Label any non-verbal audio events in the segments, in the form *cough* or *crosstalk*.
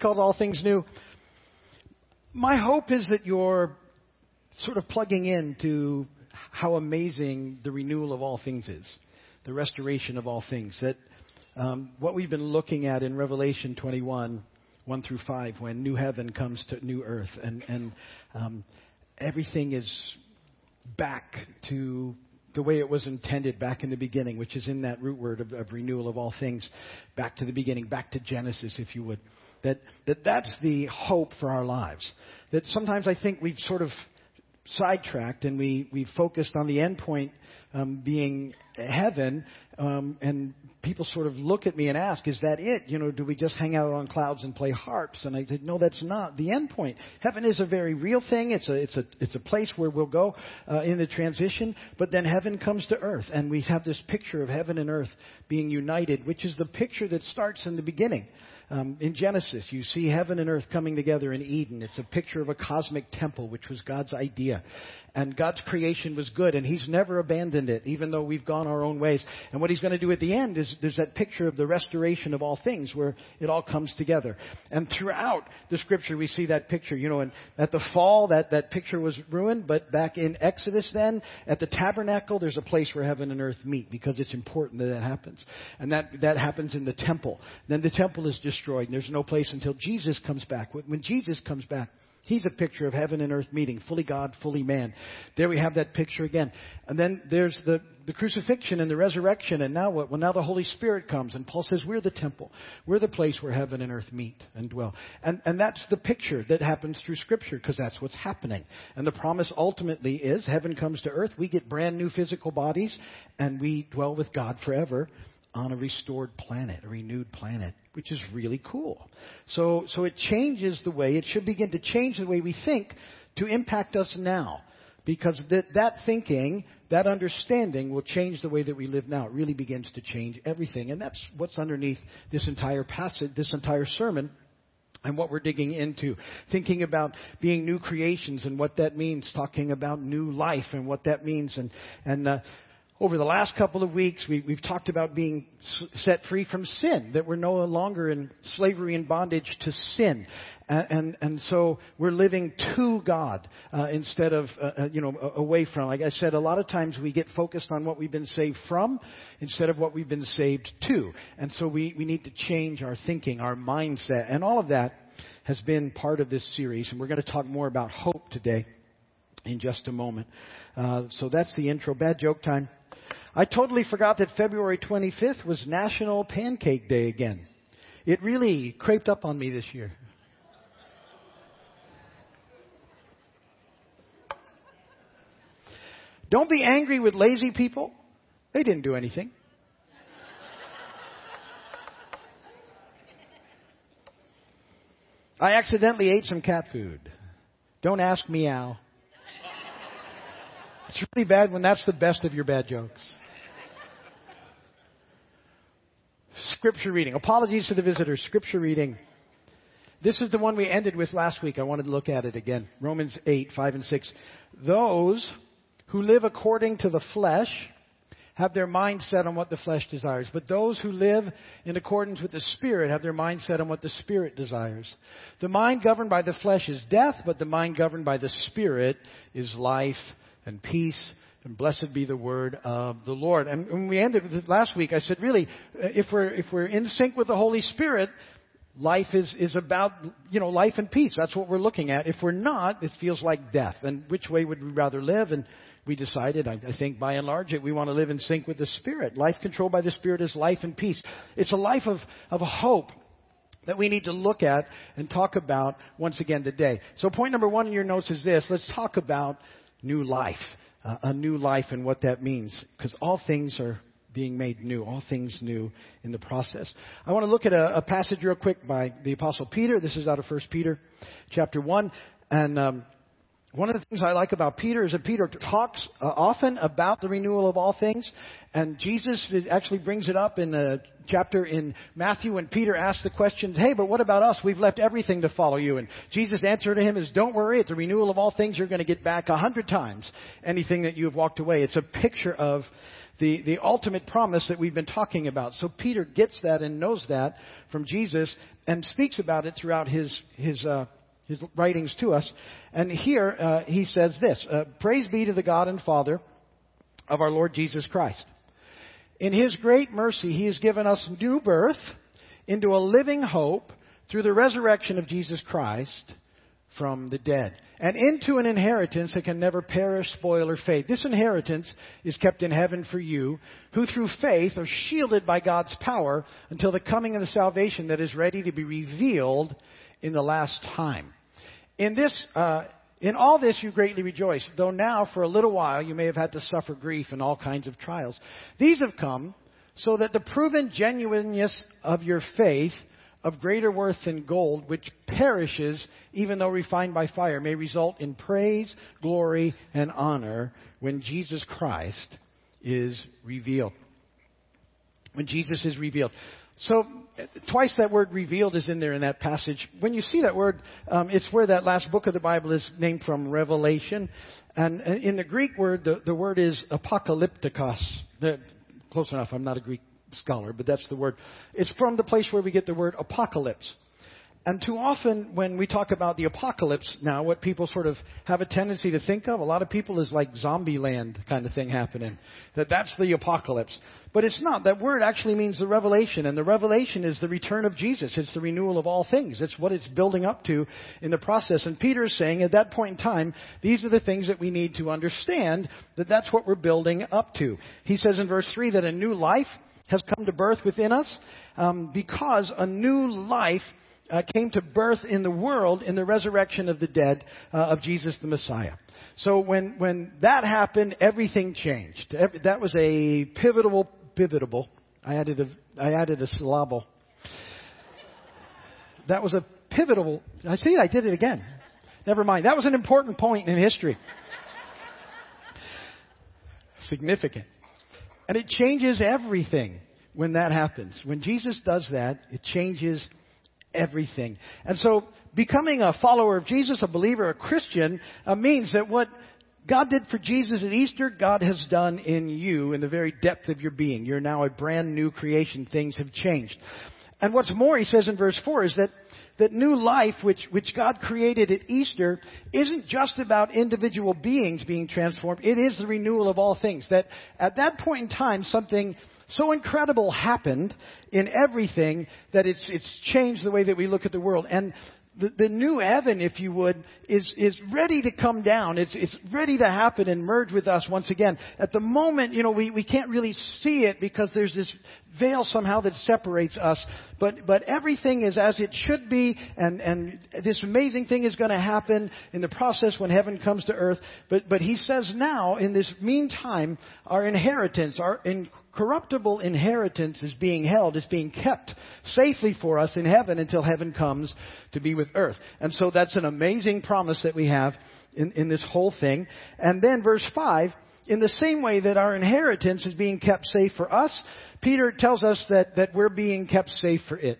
called All Things New. My hope is that you're sort of plugging into how amazing the renewal of all things is, the restoration of all things. That um, what we've been looking at in Revelation 21, 1 through 5, when new heaven comes to new earth, and, and um, everything is back to the way it was intended back in the beginning, which is in that root word of, of renewal of all things, back to the beginning, back to Genesis, if you would. That, that that's the hope for our lives. That sometimes I think we've sort of sidetracked and we, we focused on the end point um, being heaven, um, and people sort of look at me and ask, "Is that it? You know, do we just hang out on clouds and play harps?" And I said, "No, that's not the end point. Heaven is a very real thing. It's a it's a it's a place where we'll go uh, in the transition. But then heaven comes to earth, and we have this picture of heaven and earth being united, which is the picture that starts in the beginning." Um, in Genesis, you see heaven and earth coming together in Eden. It's a picture of a cosmic temple, which was God's idea. And God's creation was good, and He's never abandoned it, even though we've gone our own ways. And what He's going to do at the end is there's that picture of the restoration of all things where it all comes together. And throughout the scripture, we see that picture. You know, and at the fall, that, that picture was ruined, but back in Exodus then, at the tabernacle, there's a place where heaven and earth meet because it's important that that happens. And that, that happens in the temple. Then the temple is destroyed, and there's no place until Jesus comes back. When Jesus comes back, He's a picture of heaven and earth meeting, fully God, fully man. There we have that picture again. And then there's the, the crucifixion and the resurrection, and now what? Well, now the Holy Spirit comes, and Paul says we're the temple. We're the place where heaven and earth meet and dwell. And, and that's the picture that happens through Scripture, because that's what's happening. And the promise ultimately is heaven comes to earth, we get brand new physical bodies, and we dwell with God forever on a restored planet, a renewed planet, which is really cool. So, so it changes the way, it should begin to change the way we think to impact us now. Because that, that thinking, that understanding will change the way that we live now. It really begins to change everything. And that's what's underneath this entire passage, this entire sermon and what we're digging into, thinking about being new creations and what that means, talking about new life and what that means, and and uh, over the last couple of weeks, we, have talked about being set free from sin, that we're no longer in slavery and bondage to sin. And, and, and so we're living to God uh, instead of, uh, uh, you know, away from. Like I said, a lot of times we get focused on what we've been saved from instead of what we've been saved to. And so we, we need to change our thinking, our mindset. And all of that has been part of this series. And we're going to talk more about hope today in just a moment. Uh, so that's the intro. Bad joke time. I totally forgot that February 25th was National Pancake Day again. It really crept up on me this year. Don't be angry with lazy people. They didn't do anything. I accidentally ate some cat food. Don't ask meow. It's really bad when that's the best of your bad jokes. Scripture reading. Apologies to the visitors. Scripture reading. This is the one we ended with last week. I wanted to look at it again. Romans 8, 5 and 6. Those who live according to the flesh have their mind set on what the flesh desires. But those who live in accordance with the Spirit have their mind set on what the Spirit desires. The mind governed by the flesh is death, but the mind governed by the Spirit is life and peace and blessed be the word of the Lord. And when we ended last week, I said, really, uh, if we're, if we're in sync with the Holy Spirit, life is, is about, you know, life and peace. That's what we're looking at. If we're not, it feels like death. And which way would we rather live? And we decided, I, I think by and large, that we want to live in sync with the Spirit. Life controlled by the Spirit is life and peace. It's a life of, of hope that we need to look at and talk about once again today. So point number one in your notes is this. Let's talk about new life uh, a new life and what that means. Because all things are being made new, all things new in the process. I want to look at a, a passage real quick by the Apostle Peter. This is out of 1 Peter chapter 1. And um, one of the things I like about Peter is that Peter talks uh, often about the renewal of all things, and Jesus actually brings it up in a chapter in Matthew when Peter asks the question, "Hey, but what about us? We've left everything to follow you." And Jesus' answer to him is, "Don't worry. At the renewal of all things, you're going to get back a hundred times anything that you have walked away." It's a picture of the, the ultimate promise that we've been talking about. So Peter gets that and knows that from Jesus and speaks about it throughout his his. Uh, his writings to us. And here uh, he says this uh, Praise be to the God and Father of our Lord Jesus Christ. In his great mercy, he has given us new birth into a living hope through the resurrection of Jesus Christ from the dead and into an inheritance that can never perish, spoil, or fade. This inheritance is kept in heaven for you, who through faith are shielded by God's power until the coming of the salvation that is ready to be revealed in the last time. In this, uh, in all this you greatly rejoice, though now for a little while you may have had to suffer grief and all kinds of trials. These have come so that the proven genuineness of your faith, of greater worth than gold, which perishes even though refined by fire, may result in praise, glory, and honor when Jesus Christ is revealed. When Jesus is revealed. So twice that word revealed is in there in that passage. When you see that word, um, it's where that last book of the Bible is named from, Revelation. And uh, in the Greek word, the, the word is apocalyptikos. Close enough. I'm not a Greek scholar, but that's the word. It's from the place where we get the word apocalypse. And too often when we talk about the apocalypse now, what people sort of have a tendency to think of, a lot of people is like zombie land kind of thing happening. That that's the apocalypse. But it's not. That word actually means the revelation, and the revelation is the return of Jesus. It's the renewal of all things. It's what it's building up to in the process. And Peter is saying at that point in time, these are the things that we need to understand, that that's what we're building up to. He says in verse 3 that a new life has come to birth within us um, because a new life uh, came to birth in the world in the resurrection of the dead uh, of Jesus the Messiah. So when, when that happened, everything changed. Every, that was a pivotal, pivotal. I added a, I added a syllable. That was a pivotal. I see. I did it again. Never mind. That was an important point in history. Significant. And it changes everything when that happens. When Jesus does that, it changes everything. And so becoming a follower of Jesus, a believer, a Christian, uh, means that what God did for Jesus at Easter, God has done in you in the very depth of your being. You're now a brand new creation. Things have changed. And what's more, he says in verse 4, is that that new life which, which God created at Easter isn't just about individual beings being transformed. It is the renewal of all things. That at that point in time, something so incredible happened in everything that it's, it's changed the way that we look at the world. And the, the new heaven, if you would, is, is ready to come down. It's, it's ready to happen and merge with us once again. At the moment, you know, we, we can't really see it because there's this veil somehow that separates us. But, but everything is as it should be, and, and this amazing thing is going to happen in the process when heaven comes to earth. But, but he says now, in this meantime, our inheritance, our incorruptible inheritance is being held, is being kept safely for us in heaven until heaven comes to be with earth. And so that's an amazing promise that we have in, in this whole thing. And then verse 5, in the same way that our inheritance is being kept safe for us, Peter tells us that, that we're being kept safe for it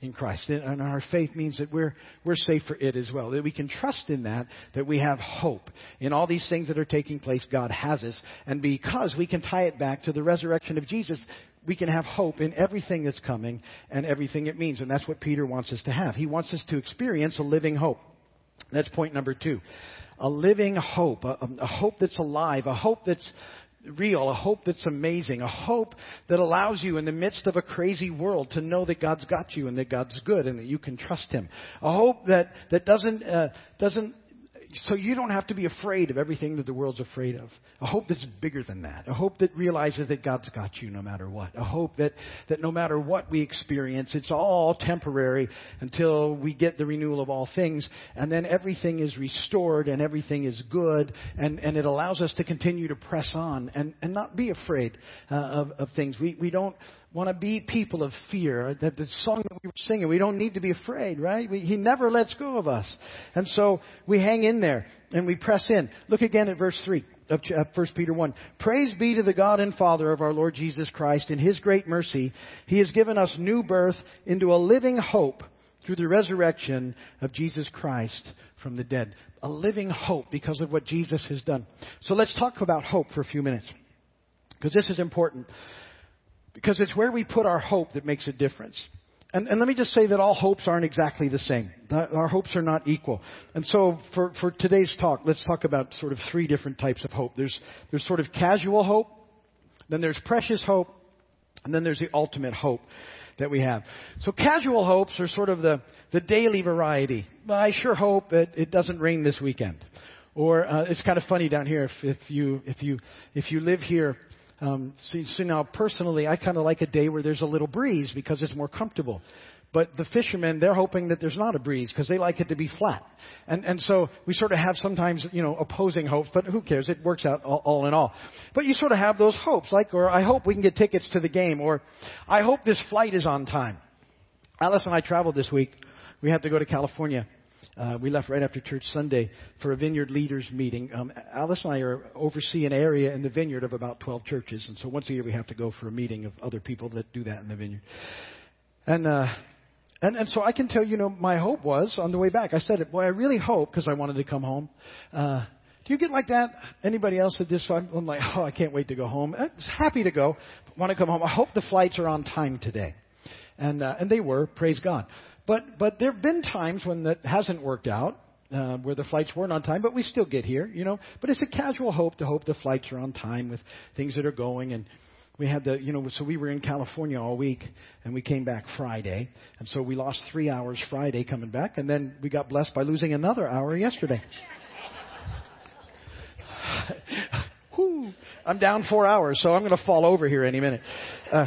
in Christ. And our faith means that we're, we're safe for it as well. That we can trust in that, that we have hope. In all these things that are taking place, God has us. And because we can tie it back to the resurrection of Jesus, we can have hope in everything that's coming and everything it means. And that's what Peter wants us to have. He wants us to experience a living hope. That's point number two a living hope, a, a, hope that's alive, a hope that's real, a hope that's amazing, a hope that allows you in the midst of a crazy world to know that God's got you and that God's good and that you can trust Him. A hope that, that doesn't, uh, doesn't so you don't have to be afraid of everything that the world's afraid of. A hope that's bigger than that. A hope that realizes that God's got you no matter what. A hope that, that no matter what we experience, it's all temporary until we get the renewal of all things. And then everything is restored and everything is good. And, and it allows us to continue to press on and, and not be afraid uh, of, of things. We, we don't, want to be people of fear. That the song that we were singing, we don't need to be afraid, right? We, he never lets go of us. And so we hang in there and we press in. Look again at verse 3 of 1 Peter 1. Praise be to the God and Father of our Lord Jesus Christ. In His great mercy, He has given us new birth into a living hope through the resurrection of Jesus Christ from the dead. A living hope because of what Jesus has done. So let's talk about hope for a few minutes. Because this is important. Because it's where we put our hope that makes a difference. And, and, let me just say that all hopes aren't exactly the same. Our hopes are not equal. And so for, for today's talk, let's talk about sort of three different types of hope. There's, there's sort of casual hope, then there's precious hope, and then there's the ultimate hope that we have. So casual hopes are sort of the, the daily variety. Well, I sure hope it, it doesn't rain this weekend. Or uh, it's kind of funny down here if, if you if you if you live here um, see, see now, personally, I kind of like a day where there's a little breeze because it's more comfortable. But the fishermen, they're hoping that there's not a breeze because they like it to be flat. And, and so we sort of have sometimes, you know, opposing hopes, but who cares? It works out all, all in all. But you sort of have those hopes, like, or I hope we can get tickets to the game, or I hope this flight is on time. Alice and I traveled this week. We had to go to California. Uh, we left right after church Sunday for a vineyard leaders meeting. Um, Alice and I are oversee an area in the vineyard of about 12 churches, and so once a year we have to go for a meeting of other people that do that in the vineyard. And uh, and and so I can tell you, know, my hope was on the way back. I said it. Boy, I really hope because I wanted to come home. Uh, do you get like that? Anybody else at this? I'm, I'm like, oh, I can't wait to go home. I'm happy to go, want to come home. I hope the flights are on time today, and uh, and they were. Praise God. But, but there have been times when that hasn't worked out, uh, where the flights weren't on time, but we still get here, you know. But it's a casual hope to hope the flights are on time with things that are going. And we had the, you know, so we were in California all week, and we came back Friday. And so we lost three hours Friday coming back, and then we got blessed by losing another hour yesterday. *laughs* Whew. I'm down four hours, so I'm going to fall over here any minute. Uh,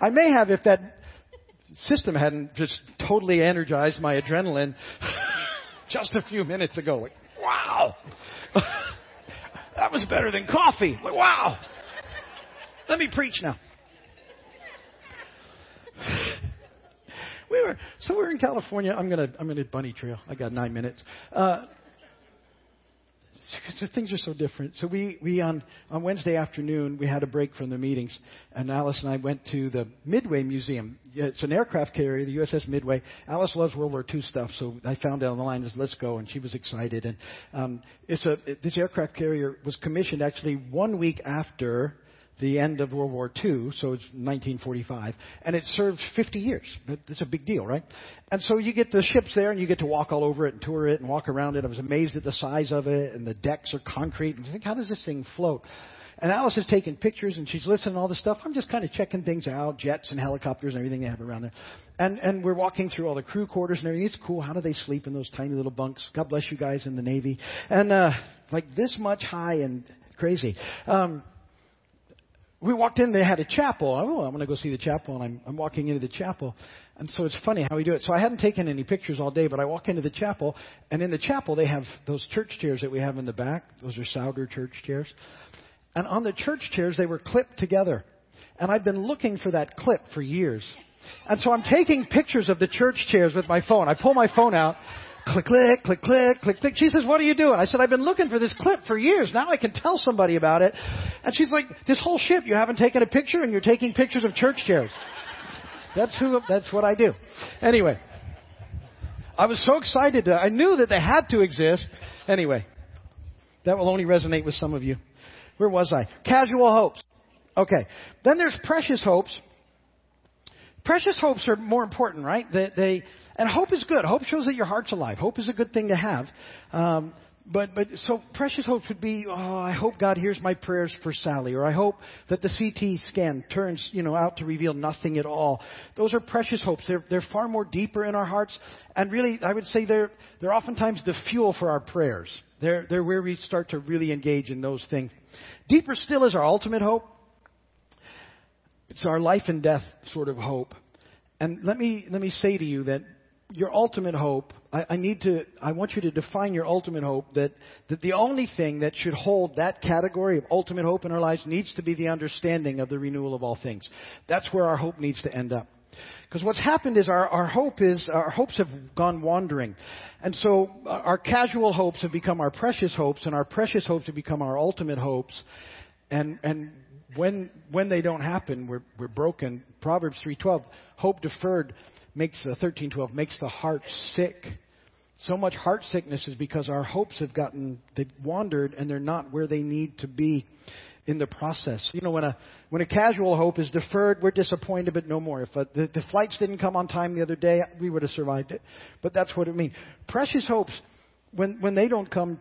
I may have if that system hadn't just totally energized my adrenaline *laughs* just a few minutes ago. Like, wow, *laughs* that was better than coffee. Like, wow. Let me preach now. *laughs* we were so we are in California. I'm gonna I'm gonna bunny trail. I got nine minutes. Uh, so things are so different. So we, we on, on Wednesday afternoon, we had a break from the meetings, and Alice and I went to the Midway Museum. It's an aircraft carrier, the USS Midway. Alice loves World War II stuff, so I found out on the line, let's go, and she was excited. And um, it's a, this aircraft carrier was commissioned actually one week after the end of World War II, so it's 1945, and it served 50 years. That's a big deal, right? And so you get the ships there, and you get to walk all over it and tour it and walk around it. I was amazed at the size of it, and the decks are concrete. And you think, how does this thing float? And Alice is taking pictures, and she's listening to all this stuff. I'm just kind of checking things out, jets and helicopters and everything they have around there. And and we're walking through all the crew quarters and everything. It's cool. How do they sleep in those tiny little bunks? God bless you guys in the Navy. And uh, like this much high and crazy. Um, we walked in, they had a chapel. Oh, I'm going to go see the chapel, and I'm, I'm walking into the chapel. And so it's funny how we do it. So I hadn't taken any pictures all day, but I walk into the chapel, and in the chapel they have those church chairs that we have in the back. Those are Sauder church chairs. And on the church chairs, they were clipped together. And I've been looking for that clip for years. And so I'm taking pictures of the church chairs with my phone. I pull my phone out, click, click, click, click, click, click. She says, what are you doing? I said, I've been looking for this clip for years. Now I can tell somebody about it. And she's like, this whole ship, you haven't taken a picture and you're taking pictures of church chairs. That's who, that's what I do. Anyway. I was so excited. I knew that they had to exist. Anyway. That will only resonate with some of you. Where was I? Casual hopes. Okay. Then there's precious hopes. Precious hopes are more important, right? They, they and hope is good. Hope shows that your heart's alive. Hope is a good thing to have. Um, but but so precious hopes would be oh I hope God hears my prayers for Sally or I hope that the CT scan turns you know out to reveal nothing at all. Those are precious hopes. They're they're far more deeper in our hearts and really I would say they're they're oftentimes the fuel for our prayers. They're they're where we start to really engage in those things. Deeper still is our ultimate hope. It's our life and death sort of hope. And let me let me say to you that your ultimate hope, I, I, need to, I want you to define your ultimate hope that, that the only thing that should hold that category of ultimate hope in our lives needs to be the understanding of the renewal of all things. That's where our hope needs to end up. Because what's happened is our, our hope is, our hopes have gone wandering. And so uh, our casual hopes have become our precious hopes, and our precious hopes have become our ultimate hopes. And, and when, when they don't happen, we're, we're broken. Proverbs 3.12, hope deferred makes, uh, 13.12, makes the heart sick. So much heart sickness is because our hopes have gotten, they've wandered and they're not where they need to be in the process. You know, when a, when a casual hope is deferred, we're disappointed, but no more. If a, uh, the, the flights didn't come on time the other day, we would have survived it. But that's what it means. Precious hopes, when, when they don't come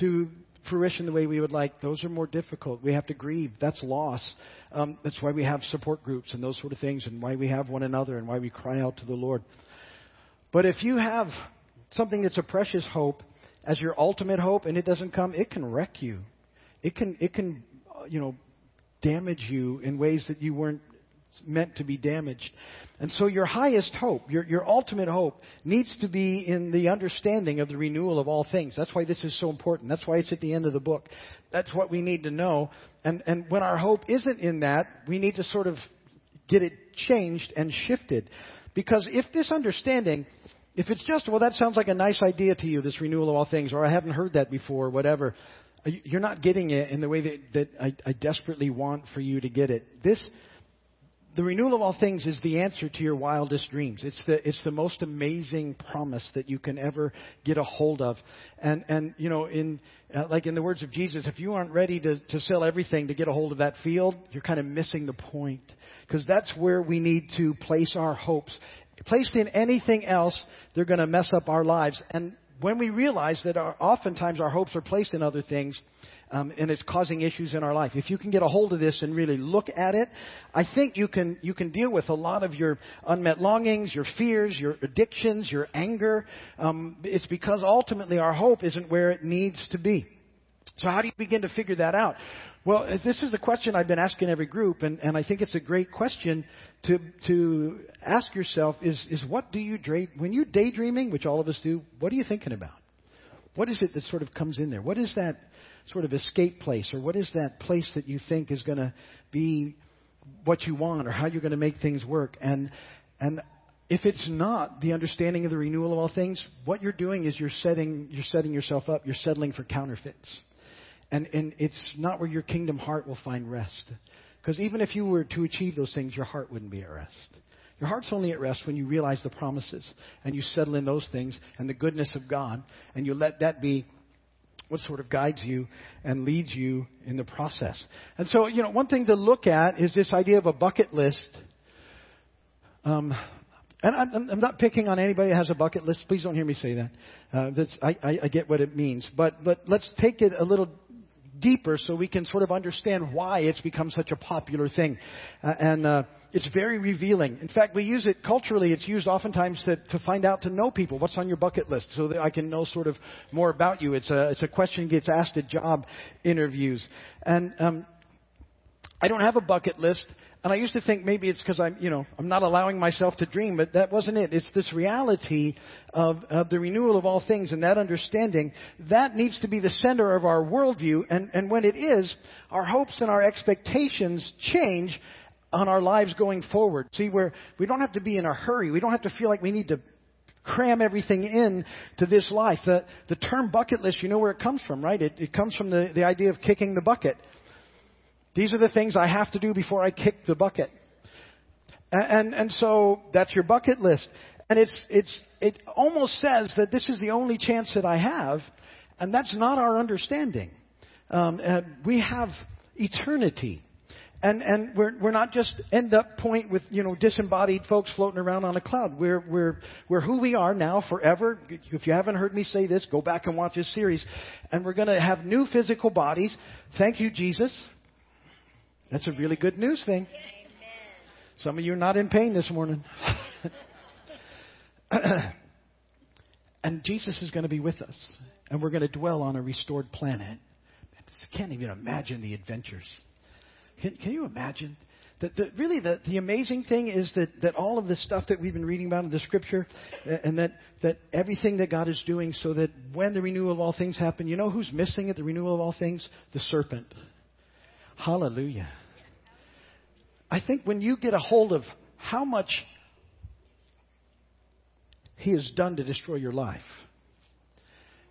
to fruition the way we would like, those are more difficult. We have to grieve. That's loss. Um, that's why we have support groups and those sort of things, and why we have one another, and why we cry out to the Lord. But if you have something that's a precious hope as your ultimate hope, and it doesn't come, it can wreck you. It can, it can, uh, you know, damage you in ways that you weren't meant to be damaged. And so your highest hope, your, your ultimate hope, needs to be in the understanding of the renewal of all things. That's why this is so important. That's why it's at the end of the book. That's what we need to know. And, and when our hope isn't in that, we need to sort of get it changed and shifted. Because if this understanding, if it's just, well, that sounds like a nice idea to you, this renewal of all things, or I haven't heard that before, or whatever, uh, you're not getting it in the way that, that I, I desperately want for you to get it. This, the renewal of all things is the answer to your wildest dreams. It's the, it's the most amazing promise that you can ever get a hold of. And, and you know, in, uh, like in the words of Jesus, if you aren't ready to, to sell everything to get a hold of that field, you're kind of missing the point. Because that's where we need to place our hopes. Placed in anything else, they're going to mess up our lives. And when we realize that our, oftentimes our hopes are placed in other things, um, and it's causing issues in our life. If you can get a hold of this and really look at it, I think you can you can deal with a lot of your unmet longings, your fears, your addictions, your anger. Um, it's because ultimately our hope isn't where it needs to be. So how do you begin to figure that out? Well, uh, this is a question I've been asking every group, and, and I think it's a great question to to ask yourself: is is what do you dream when you daydreaming, which all of us do? What are you thinking about? What is it that sort of comes in there? What is that sort of escape place, or what is that place that you think is going to be what you want, or how you're going to make things work? And and if it's not the understanding of the renewal of all things, what you're doing is you're setting you're setting yourself up. You're settling for counterfeits, and and it's not where your kingdom heart will find rest. Because even if you were to achieve those things, your heart wouldn't be at rest. Your heart's only at rest when you realize the promises and you settle in those things and the goodness of God and you let that be what sort of guides you and leads you in the process. And so, you know, one thing to look at is this idea of a bucket list. Um, and I'm, I'm, not picking on anybody that has a bucket list. Please don't hear me say that. Uh, that's, I, I, I get what it means. But, but let's take it a little deeper so we can sort of understand why it's become such a popular thing. Uh, and uh, it's very revealing. In fact, we use it culturally. It's used oftentimes to, to find out to know people. What's on your bucket list so that I can know sort of more about you. It's a, it's a question gets asked at job interviews. And um, I don't have a bucket list. And I used to think maybe it's because I'm, you know, I'm not allowing myself to dream, but that wasn't it. It's this reality of, of the renewal of all things and that understanding. That needs to be the center of our worldview. And, and when it is, our hopes and our expectations change on our lives going forward. See, where we don't have to be in a hurry. We don't have to feel like we need to cram everything in to this life. The, the term bucket list, you know where it comes from, right? It, it comes from the, the idea of kicking the bucket. These are the things I have to do before I kick the bucket. And, and, and so that's your bucket list. And it's, it's, it almost says that this is the only chance that I have, and that's not our understanding. Um, uh, we have eternity. And, and we're, we're not just end up point with, you know, disembodied folks floating around on a cloud. We're, we're, we're who we are now forever. If you haven't heard me say this, go back and watch this series. And we're going to have new physical bodies. Thank you, Jesus. That's a really good news thing. Some of you are not in pain this morning. *laughs* and Jesus is going to be with us. And we're going to dwell on a restored planet. I can't even imagine the adventures. Can, can you imagine That the, really the, the amazing thing is that, that all of the stuff that we've been reading about in the scripture and that, that everything that God is doing so that when the renewal of all things happen, you know who's missing at the renewal of all things? The serpent. Hallelujah. I think when you get a hold of how much he has done to destroy your life,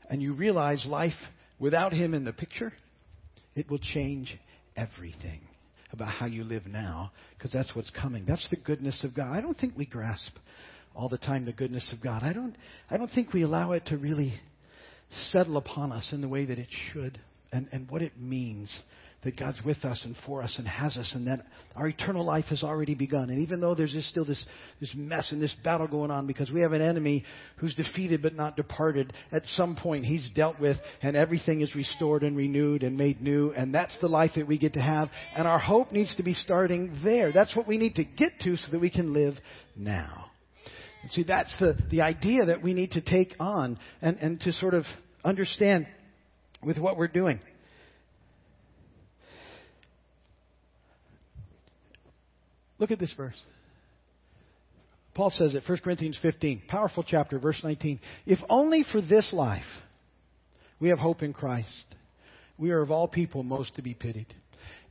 and you realize life without him in the picture, it will change everything about how you live now because that's what's coming. That's the goodness of God. I don't think we grasp all the time the goodness of God. I don't I don't think we allow it to really settle upon us in the way that it should and, and what it means that God's with us and for us and has us, and that our eternal life has already begun. And even though there's just still this, this mess and this battle going on because we have an enemy who's defeated but not departed, at some point he's dealt with and everything is restored and renewed and made new, and that's the life that we get to have. And our hope needs to be starting there. That's what we need to get to so that we can live now. And see, that's the, the idea that we need to take on and, and to sort of understand with what we're doing. Look at this verse. Paul says it, 1 Corinthians 15, powerful chapter, verse 19. If only for this life we have hope in Christ, we are of all people most to be pitied.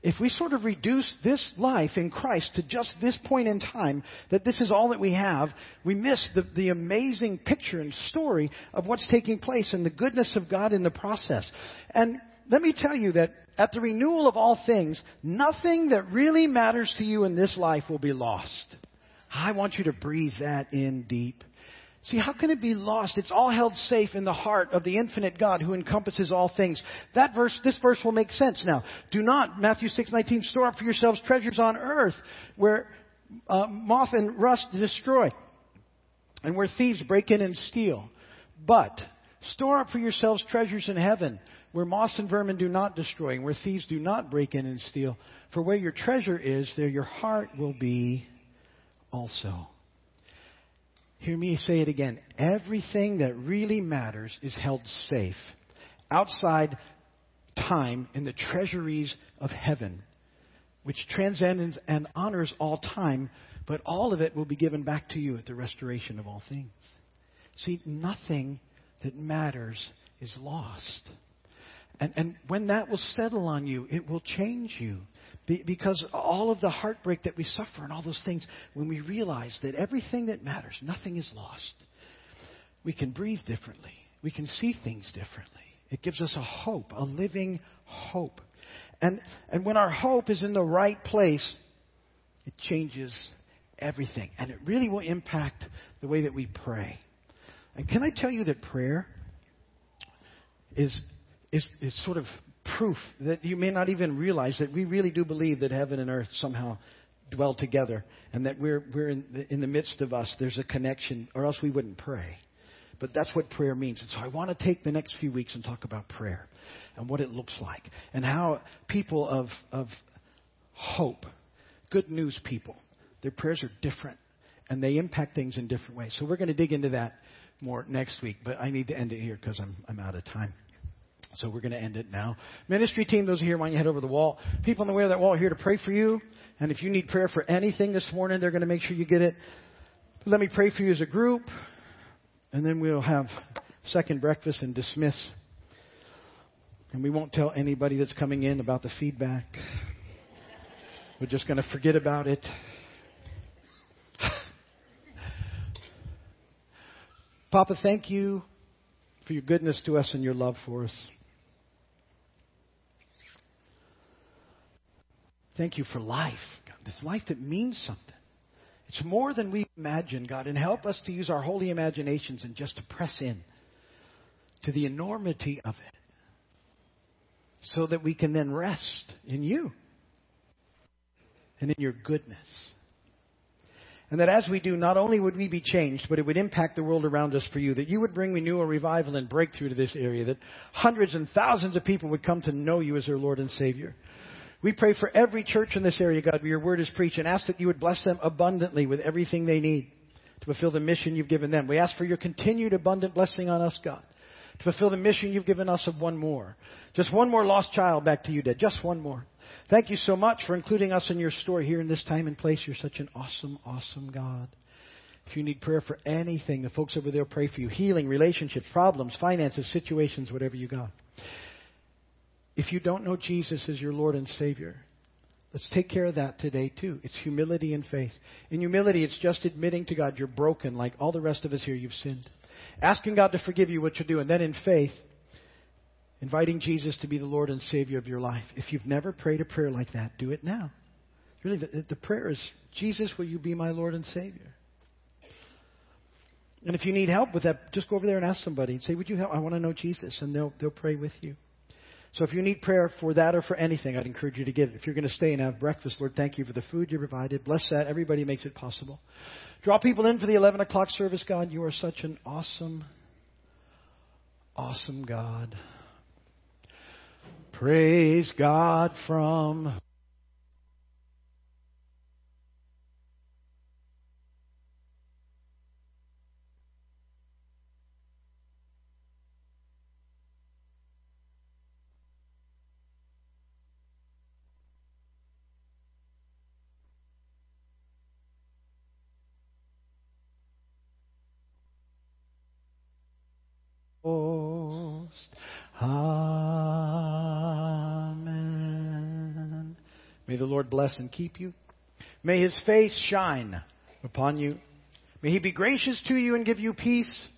If we sort of reduce this life in Christ to just this point in time, that this is all that we have, we miss the, the amazing picture and story of what's taking place and the goodness of God in the process. And let me tell you that at the renewal of all things, nothing that really matters to you in this life will be lost. I want you to breathe that in deep. See, how can it be lost? It's all held safe in the heart of the infinite God who encompasses all things. That verse, this verse will make sense now. Do not, Matthew 6:19, store up for yourselves treasures on earth where uh, moth and rust destroy and where thieves break in and steal. But store up for yourselves treasures in heaven where moss and vermin do not destroy, and where thieves do not break in and steal. For where your treasure is, there your heart will be also. Hear me say it again. Everything that really matters is held safe outside time in the treasuries of heaven, which transcends and honors all time, but all of it will be given back to you at the restoration of all things. See, nothing that matters is lost. And, and when that will settle on you, it will change you. Be, because all of the heartbreak that we suffer and all those things, when we realize that everything that matters, nothing is lost, we can breathe differently. We can see things differently. It gives us a hope, a living hope. And, and when our hope is in the right place, it changes everything. And it really will impact the way that we pray. And can I tell you that prayer is is, is sort of proof that you may not even realize that we really do believe that heaven and earth somehow dwell together and that we're, we're in, the, in the midst of us. There's a connection, or else we wouldn't pray. But that's what prayer means. And so I want to take the next few weeks and talk about prayer and what it looks like and how people of, of hope, good news people, their prayers are different and they impact things in different ways. So we're going to dig into that more next week, but I need to end it here because I'm, I'm out of time. So we're going to end it now. Ministry team, those here, why don't you head over the wall? People on the way of that wall are here to pray for you. And if you need prayer for anything this morning, they're going to make sure you get it. Let me pray for you as a group. And then we'll have second breakfast and dismiss. And we won't tell anybody that's coming in about the feedback. We're just going to forget about it. *laughs* Papa, thank you for your goodness to us and your love for us. Thank you for life, God, this life that means something. It's more than we imagine, God, and help us to use our holy imaginations and just to press in to the enormity of it so that we can then rest in you and in your goodness. And that as we do, not only would we be changed, but it would impact the world around us for you. That you would bring renewal, revival, and breakthrough to this area. That hundreds and thousands of people would come to know you as their Lord and Savior. We pray for every church in this area, God, where your word is preached, and ask that you would bless them abundantly with everything they need to fulfill the mission you've given them. We ask for your continued abundant blessing on us, God, to fulfill the mission you've given us of one more. Just one more lost child back to you, Dad. Just one more. Thank you so much for including us in your story here in this time and place. You're such an awesome, awesome God. If you need prayer for anything, the folks over there pray for you. Healing, relationships, problems, finances, situations, whatever you got. If you don't know Jesus as your Lord and Savior, let's take care of that today too. It's humility and faith. In humility, it's just admitting to God you're broken, like all the rest of us here, you've sinned. Asking God to forgive you what you do. And then in faith, inviting Jesus to be the Lord and Savior of your life. If you've never prayed a prayer like that, do it now. Really, the, the prayer is, Jesus, will you be my Lord and Savior? And if you need help with that, just go over there and ask somebody and say, Would you help? I want to know Jesus. And they'll, they'll pray with you. So if you need prayer for that or for anything, I'd encourage you to give. It. If you're going to stay and have breakfast, Lord, thank you for the food you provided. Bless that. Everybody makes it possible. Draw people in for the 11 o'clock service, God. You are such an awesome, awesome God. Praise God from bless and keep you. May his face shine upon you. May he be gracious to you and give you peace.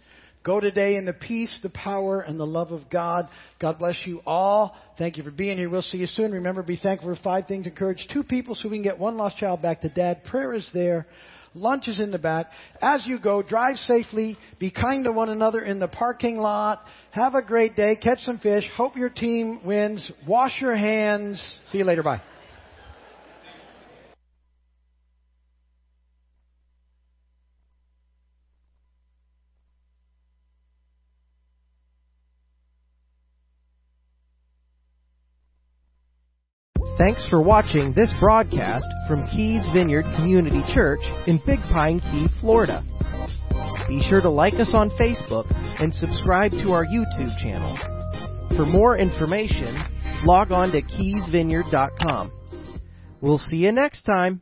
Go today in the peace, the power, and the love of God. God bless you all. Thank you for being here. We'll see you soon. Remember, be thankful for five things. Encourage two people so we can get one lost child back to dad. Prayer is there. Lunch is in the back. As you go, drive safely. Be kind to one another in the parking lot. Have a great day. Catch some fish. Hope your team wins. Wash your hands. See you later. Bye. Thanks for watching this broadcast from Keys Vineyard Community Church in Big Pine Key, Florida. Be sure to like us on Facebook and subscribe to our YouTube channel. For more information, log on to keysvineyard.com. We'll see you next time.